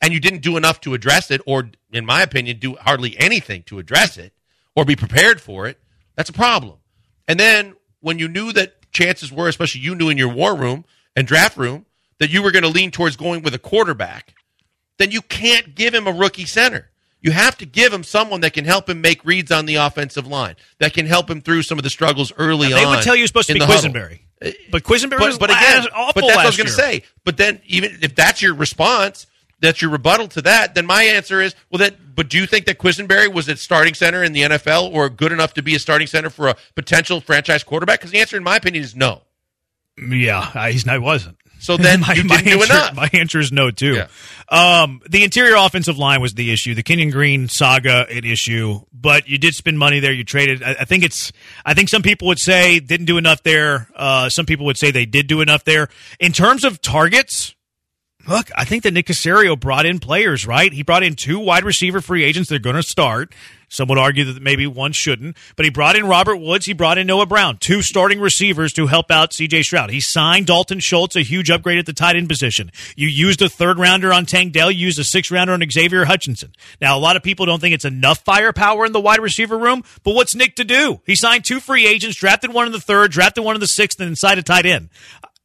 and you didn't do enough to address it, or in my opinion, do hardly anything to address it or be prepared for it, that's a problem. And then when you knew that chances were, especially you knew in your war room, and draft room that you were going to lean towards going with a quarterback, then you can't give him a rookie center. You have to give him someone that can help him make reads on the offensive line, that can help him through some of the struggles early now, they on. They would tell you supposed to be Quessenberry. But Quessenberry but, but again, awful but that's what I was going to say. But then, even if that's your response, that's your rebuttal to that, then my answer is, well, that. But do you think that Quessenberry was a starting center in the NFL or good enough to be a starting center for a potential franchise quarterback? Because the answer, in my opinion, is no. Yeah, he's not. Wasn't. So then [LAUGHS] my, you my answer, enough. My answer is no too. Yeah. Um, the interior offensive line was the issue. The Kenyon Green saga an issue, but you did spend money there. You traded. I, I think it's. I think some people would say didn't do enough there. Uh, some people would say they did do enough there. In terms of targets, look, I think that Nick Caserio brought in players, right? He brought in two wide receiver free agents They're going to start. Some would argue that maybe one shouldn't, but he brought in Robert Woods. He brought in Noah Brown, two starting receivers to help out CJ Stroud. He signed Dalton Schultz, a huge upgrade at the tight end position. You used a third rounder on Tank Dell, you used a sixth rounder on Xavier Hutchinson. Now, a lot of people don't think it's enough firepower in the wide receiver room, but what's Nick to do? He signed two free agents, drafted one in the third, drafted one in the sixth, and inside a tight end.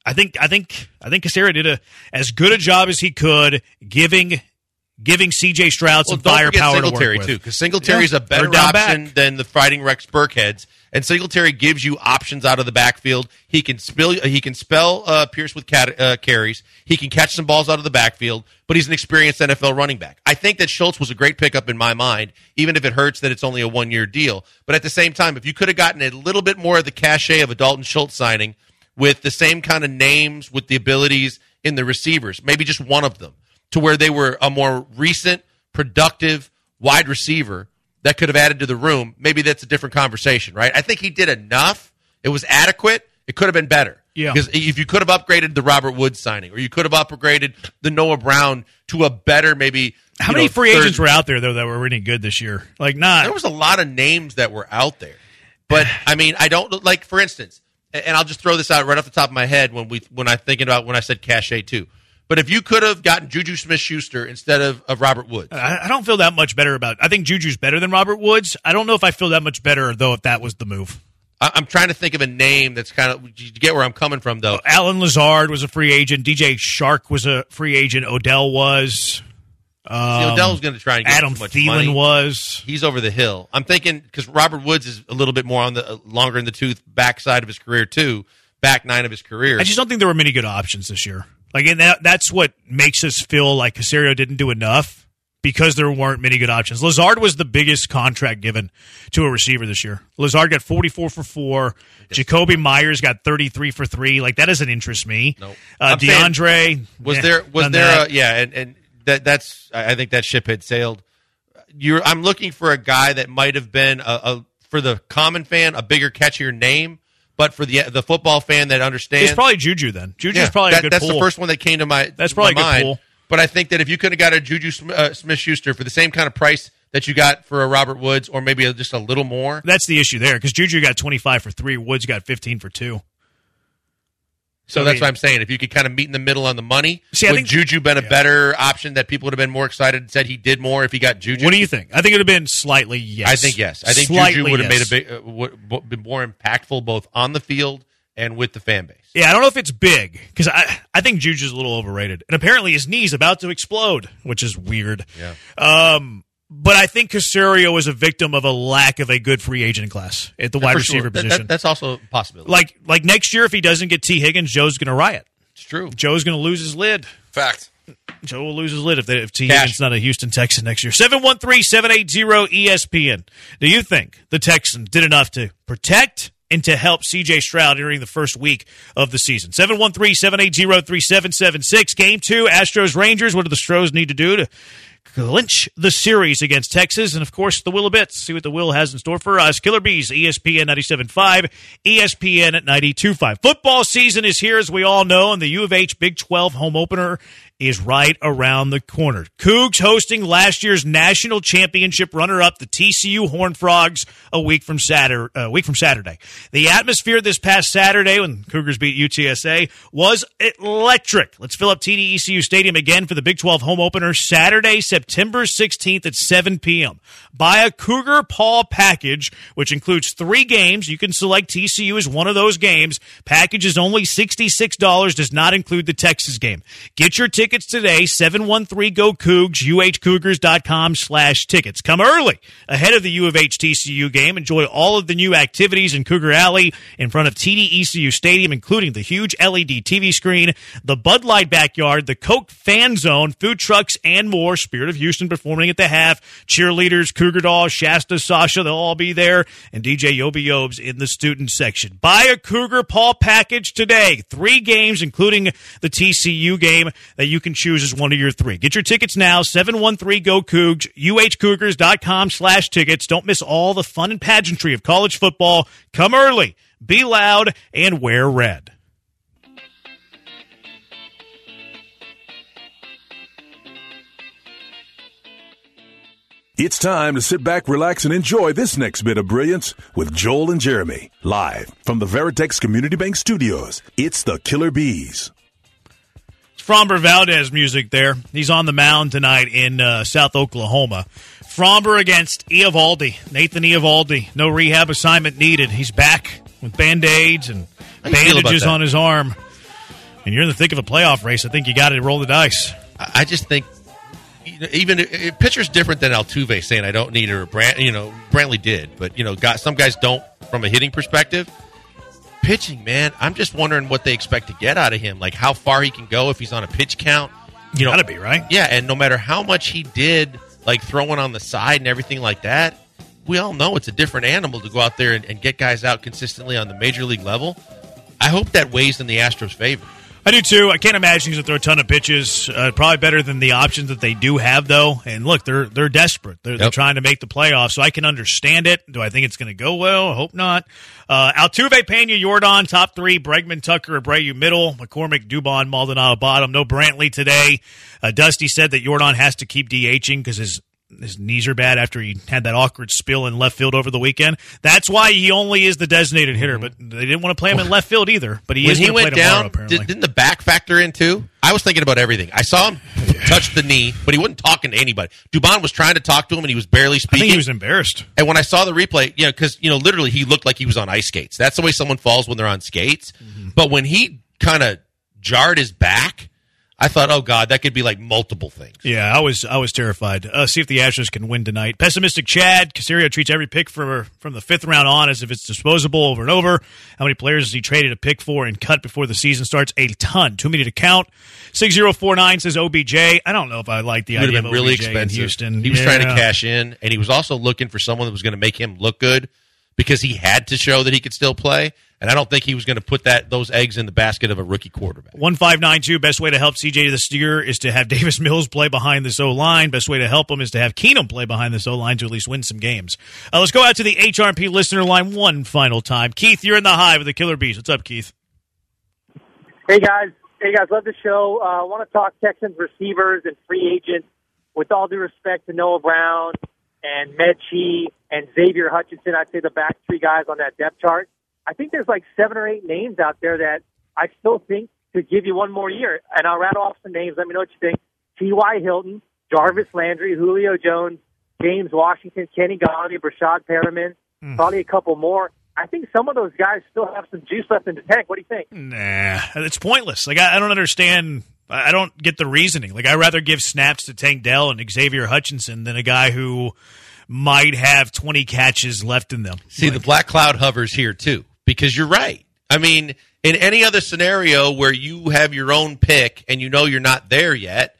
I think I think I think Caserio did a as good a job as he could giving giving CJ Stroud some Well, don't forget firepower to Singletary work too, with. because Singletary is Yeah, a better option back. than the Fighting Rex Burkheads, and Singletary gives you options out of the backfield. He can spill, he can spell uh, Pierce with cat, uh, carries. He can catch some balls out of the backfield, but he's an experienced NFL running back. I think that Schultz was a great pickup in my mind, even if it hurts that it's only a one year deal. But at the same time, if you could have gotten a little bit more of the cachet of a Dalton Schultz signing with the same kind of names, with the abilities in the receivers, maybe just one of them, to where they were a more recent, productive wide receiver that could have added to the room, maybe that's a different conversation, right? I think he did enough. It was adequate. It could have been better. Yeah. Because if you could have upgraded the Robert Woods signing, or you could have upgraded the Noah Brown to a better, maybe. How many know, free third- agents were out there though that were any good this year? Like not. There was a lot of names that were out there, but [SIGHS] I mean, I don't like. For instance, and I'll just throw this out right off the top of my head when we when I'm thinking about when I said cachet too. But if you could have gotten Juju Smith Schuster instead of, of Robert Woods, I, I don't feel that much better about. I think Juju's better than Robert Woods. I don't know if I feel that much better though if that was the move. I, I'm trying to think of a name that's kind of you get where I'm coming from though. Allen Lazard was a free agent. DJ Chark was a free agent. Odell was. See, Odell's going to try and get Adam Thielen money. was. He's over the hill. I'm thinking because Robert Woods is a little bit more on the uh, longer in the tooth backside of his career too, back nine of his career. I just don't think there were many good options this year. Like, and that, that's what makes us feel like Caserio didn't do enough because there weren't many good options. Lazard was the biggest contract given to a receiver this year. Lazard got 44 for four. Jakobi Meyers got 33 for three. Like, that doesn't interest me. Nope. Uh, I'm saying, DeAndre. was there was there a, yeah and, and that that's I I think that ship had sailed. You're I'm looking for a guy that might have been a, a for the common fan a bigger catchier name, but for the the football fan that understands It's probably Juju then. Juju's Yeah, probably that- a good that's pool. the first one that came to my That's probably my mind. pool. But I think that if you could have got a Juju uh, Smith Schuster for the same kind of price that you got for a Robert Woods, or maybe a, just a little more, That's the issue there because Juju got 25 for three. Woods got 15 for two. So I that's mean- what I'm saying. If you could kind of meet in the middle on the money, See, would think- Juju been a better option that people would have been more excited and said he did more if he got Juju? What do you think? I think it would have been slightly yes. I think yes. I think Slightly Juju would have yes. made a big, uh, would been more impactful both on the field and with the fan base. Yeah, I don't know if it's big because I I think Juju's a little overrated, and apparently his knee's about to explode, which is weird. Yeah. Um, but I think Caserio is a victim of a lack of a good free agent class at the wide For sure. receiver That- that- position. that's also a possibility. like like next year, if he doesn't get Tee Higgins, Joe's going to riot. it's true. Joe's going to lose his lid. Fact. Joe will lose his lid if, they, if T. Cash. Higgins not a Houston Texan next year. 713-780 ESPN. Do you think the Texans did enough to protect and to help C.J. Stroud during the first week of the season? 713-780-3776. Game two, Astros-Rangers. What do the Stros need to do to clinch the series against Texas? And, of course, the Will of Bits. See what the Will has in store for us. Killer Bees, ESPN 97.5, ESPN at 92.5. Football season is here, as we all know, and the U of H Big 12 home opener is right around the corner. Cougs hosting last year's national championship runner-up, the TCU Horned Frogs, a week from Saturday. A week from Saturday. The atmosphere this past Saturday when Cougars beat UTSA was electric. Let's fill up TD ECU Stadium again for the Big 12 home opener Saturday, September 16th at 7 p.m. Buy a Cougar Paw package, which includes three games. You can select TCU as one of those games. Package is only $66, does not include the Texas game. Get your tickets tickets today, 713-GO-COUGS, uhcougars.com slash tickets. Come early ahead of the U of H TCU game. Enjoy all of the new activities in Cougar Alley in front of TD ECU Stadium, including the huge LED TV screen, the Bud Light backyard, the Coke fan zone, food trucks, and more. Spirit of Houston performing at the half. Cheerleaders, Cougar Doll, Shasta, Sasha, they'll all be there. And DJ Yobi Yobes in the student section. Buy a Cougar Paw package today. Three games, including the TCU game, that you can choose as one of your three. Get your tickets now, 713-GO-COUGS, uhcougars.com slash tickets. Don't miss all the fun and pageantry of college football. Come early, be loud, and wear red. It's time to sit back, relax, and enjoy this next bit of brilliance with Joel and Jeremy, live from the Veritex Community Bank Studios. It's the Killer Bees. It's Framber Valdez music there. He's on the mound tonight in uh, South Oklahoma. Framber against Eovaldi, Nathan Eovaldi. No rehab assignment needed. He's back with and you feel about bandages on his arm. And you're in the thick of a playoff race. I think you got to roll the dice. I just think even pitcher's different than Altuve saying I don't need her. Brant, you know, Brantley did, but you know, got some guys don't from a hitting perspective. Pitching, man, I'm just wondering what they expect to get out of him. Like how far he can go if he's on a pitch count. You know, got to be, right? Yeah, and no matter how much he did, like throwing on the side and everything like that, we all know it's a different animal to go out there and, and get guys out consistently on the major league level. I hope that weighs in the Astros' favor. I do too. I can't imagine he's going to throw a ton of pitches. Uh, probably better than the options that they do have, though. And look, they're they're desperate. They're, they're trying to make the playoffs, so I can understand it. Do I think it's going to go well? I hope not. Uh, Altuve, Pena, Yordan, top three. Bregman, Tucker, Abreu, middle. McCormick, Dubon, Maldonado, bottom. No Brantley today. Uh, Dusty said that Yordan has to keep DHing because his his knees are bad after he had that awkward spill in left field over the weekend. That's why he only is the designated hitter. But they didn't want to play him in left field either. But he when is he went tomorrow. down, apparently. did, didn't the back factor in too? I was thinking about everything. I saw him touch the knee, but he wasn't talking to anybody. Dubon was trying to talk to him, and he was barely I speaking. think he was embarrassed. and when I saw the replay, you know, because you know, literally, he looked like he was on ice skates. That's the way someone falls when they're on skates. Mm-hmm. But when he kind of jarred his back, I thought, oh god, that could be like multiple things. Yeah, I was I was terrified. Uh, see if the Astros can win tonight. Pessimistic Chad Caserio treats every pick for from the fifth round on as if it's disposable over and over. How many players has he traded a pick for and cut before the season starts? A ton, too many to count. Six zero four nine says OBJ. I don't know if I like the It would idea have of been really OBJ in expensive. Houston. He was trying to cash in, and he was also looking for someone that was going to make him look good because he had to show that he could still play. And I don't think he was going to put that those eggs in the basket of a rookie quarterback. 1592, best way to help CJ the Steer is to have [LAUGHS] Davis Mills play behind this O line. Best way to help him is to have Keenum play behind this O line to at least win some games. Uh, let's go out to the HRP listener line one final time. Keith, you're in the hive with the Killer Bees. What's up, Keith? Hey guys, hey guys, love the show. Uh, I want to talk Texans receivers and free agents. With all due respect to Noah Brown and Metchie and Xavier Hutchinson, I'd say the back three guys on that depth chart. I think there's like seven or eight names out there that I still think could give you one more year. And I'll rattle off some names. Let me know what you think. T.Y. Hilton, Jarvis Landry, Julio Jones, James Washington, Kenny Golladay, Breshad Perriman, hmm. probably a couple more. I think some of those guys still have some juice left in the tank. What do you think? Nah, it's pointless. Like I, I don't understand. I I don't get the reasoning. Like I'd rather give snaps to Tank Dell and Xavier Hutchinson than a guy who might have 20 catches left in them. See, the black cloud hovers here too, because you're right. I mean, in any other scenario where you have your own pick and you know you're not there yet,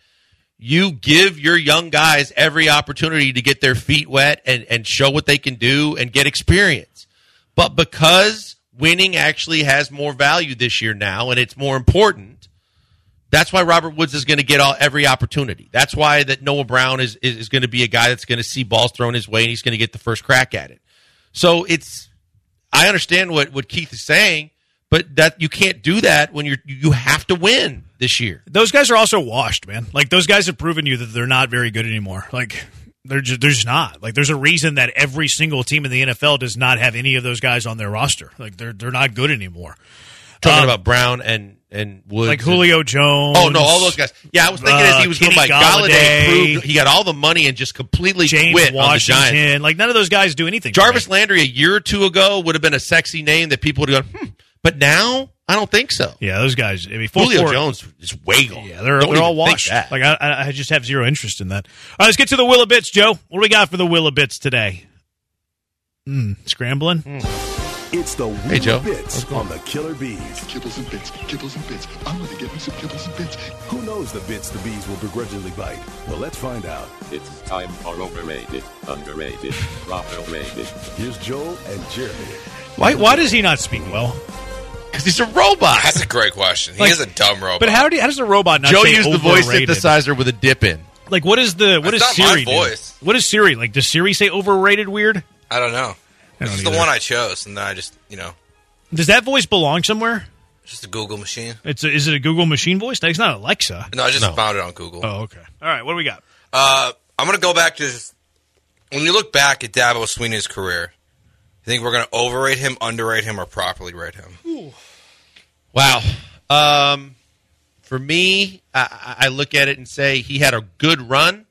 you give your young guys every opportunity to get their feet wet and, and show what they can do and get experience. But because winning actually has more value this year now and it's more important, that's why Robert Woods is going to get all every opportunity. That's why that Noah Brown is is, is going to be a guy that's going to see balls thrown his way and he's going to get the first crack at it. So it's I understand what what Keith is saying, but that you can't do that when you're you have to win this year. Those guys are also washed, man. Like those guys have proven you that they're not very good anymore. Like they're just, they're just not. Like there's a reason that every single team in the NFL does not have any of those guys on their roster. Like they're they're not good anymore. Talking Um, about Brown and and Woods, Like and- Julio Jones. Oh no, all those guys. Yeah, I was thinking as Uh, he was going Kenny by Golladay Golladay. proved he got all the money and just completely James quit on the Giants. Like none of those guys do anything. Jarvis me. Landry a year or two ago would have been a sexy name that people would have gone, hmm. But now I don't think so. Yeah, those guys. I mean, Julio Jones is way gone. Yeah, they're, they're all washed. Like I, I just have zero interest in that. All right, let's get to the Willa Bits, Joe. What do we got for the Willa Bits today? Mm, scrambling. It's the Hey, Joe. Willa Bits on the Killer Bees. Kibbles and bits, kibbles and bits. I'm gonna get me some kibbles and bits. Who knows the bits the bees will begrudgingly bite? Well, let's find out. It's time for overrated, underrated, [LAUGHS] proper rated. Here's Joel and Jeremy. Why why does he not speak well? because he's a robot. That's a great question. He Like- is a dumb robot. But how do you, how does a robot not Joe say used the voice synthesizer with a dip in. Like what is the what That's does not Siri do? voice. What does Siri like? Does Siri say overrated weird? I don't know. I don't It's the either. one I chose, and then I just, you know, Does that voice belong somewhere? it's just a Google machine. It's a, is it a Google machine voice? No, It's not Alexa. No, I just No. found it on Google. Oh, okay. All right. What do we got? Uh, I'm going to go back to just, when you look back at Dabo Swinney's career. You think we're going to overrate him, underrate him, or properly rate him? Wow. Um, for me, I, I look at it and say he had a good run,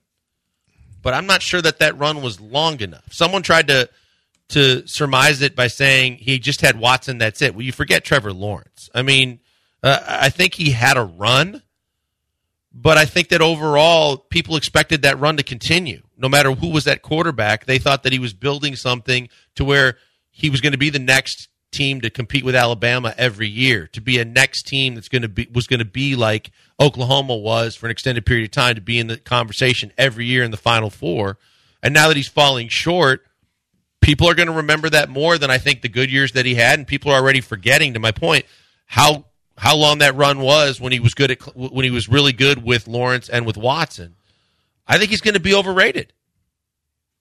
but I'm not sure that that run was long enough. Someone tried to to surmise it by saying he just had Watson. That's it. Well, you forget Trevor Lawrence. I mean, uh, I think he had a run, but I think that overall people expected that run to continue. No matter who was at quarterback, they thought that he was building something to where he was going to be the next team to compete with Alabama every year, to be a next team that's going to be was going to be like Oklahoma was for an extended period of time, to be in the conversation every year in the Final Four. And now that he's falling short, people are going to remember that more than I think the good years that he had, and people are already forgetting. To my point, how how long that run was when he was good at when he was really good with Lawrence and with Watson. I think he's going to be overrated.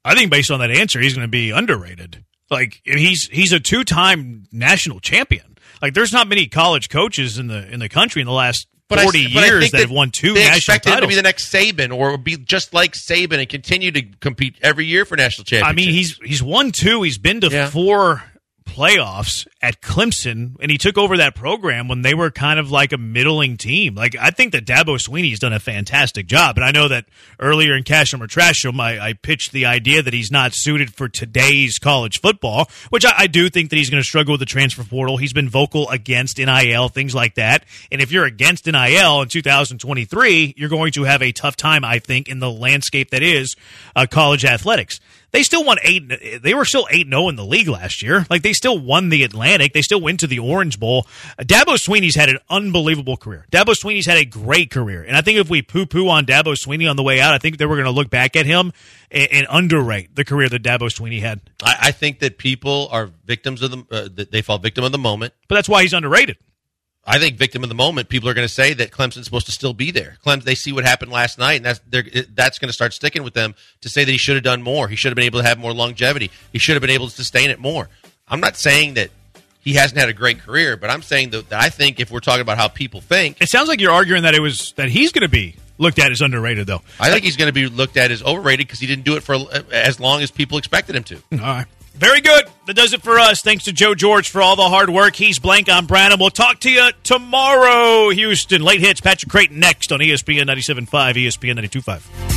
I think based on that answer, he's going to be underrated. Like he's he's a two time national champion. Like there's not many college coaches in the in the country in the last But I- forty but I years think that, have won two they national expect him to be the next Saban or be just like Saban and continue to compete every year for national championships. I mean, he's he's won two. He's been to Yeah. four playoffs at Clemson, and he took over that program when they were kind of like a middling team. Like I think that Dabo Swinney's done a fantastic job, and I know that earlier in Cash or Trash I, I pitched the idea that he's not suited for today's college football, which I, I do think that he's going to struggle with the transfer portal. He's been vocal against NIL, things like that, and if you're against NIL in 2023, you're going to have a tough time, I think, in the landscape that is uh, college athletics. They still won eight. They were still eight zero in the league last year. Like they still won the Atlantic. They still went to the Orange Bowl. Dabo Swinney's had an unbelievable career. Dabo Swinney's had a great career, and I think if we poo poo on Dabo Swinney on the way out, I think that we're going to look back at him and, and underrate the career that Dabo Swinney had. I, I think that people are victims of the uh, that they fall victim of the moment. But that's why he's underrated. I think victim of the moment. People are going to say that Clemson's supposed to still be there. Clemson, they see what happened last night, and that's they're, that's going to start sticking with them to say that he should have done more. He should have been able to have more longevity. He should have been able to sustain it more. I'm not saying that he hasn't had a great career, but I'm saying that, that I think if we're talking about how people think, It sounds like you're arguing that it was that he's going to be looked at as underrated, though. I think he's going to be looked at as overrated because he didn't do it for uh, as long as people expected him to. All right. Very good. That does it for us. Thanks to Joe George for all the hard work. He's blank on Brandon. We'll talk to you tomorrow, Houston. Late hits, Patrick Creighton next on ESPN 97.5, ESPN 92.5.